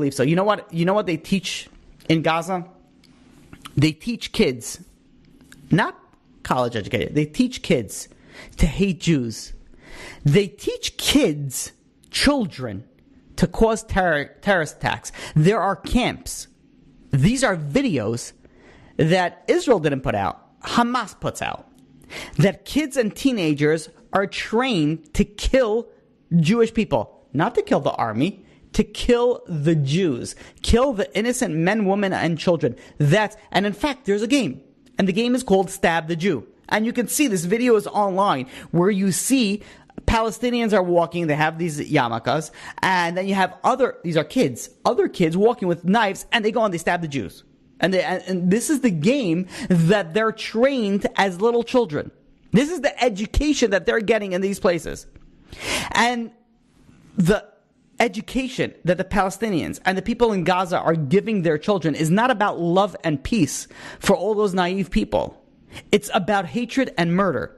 believe so. You know what? You know what they teach in Gaza? They teach kids, not college educated. They teach kids to hate Jews. They teach kids, children, to cause terror, terrorist attacks. There are camps. These are videos that Israel didn't put out. Hamas puts out that kids and teenagers are trained to kill Jewish people, not to kill the army, to kill the Jews, kill the innocent men, women, and children. That's, and in fact, there's a game, and the game is called Stab the Jew. And you can see this video is online where you see Palestinians are walking, they have these yarmulkes, and then you have other, these are kids, other kids walking with knives, and they go and they stab the Jews. And, they, and this is the game that they're trained as little children. This is the education that they're getting in these places. And the education that the Palestinians and the people in Gaza are giving their children is not about love and peace for all those naive people. It's about hatred and murder.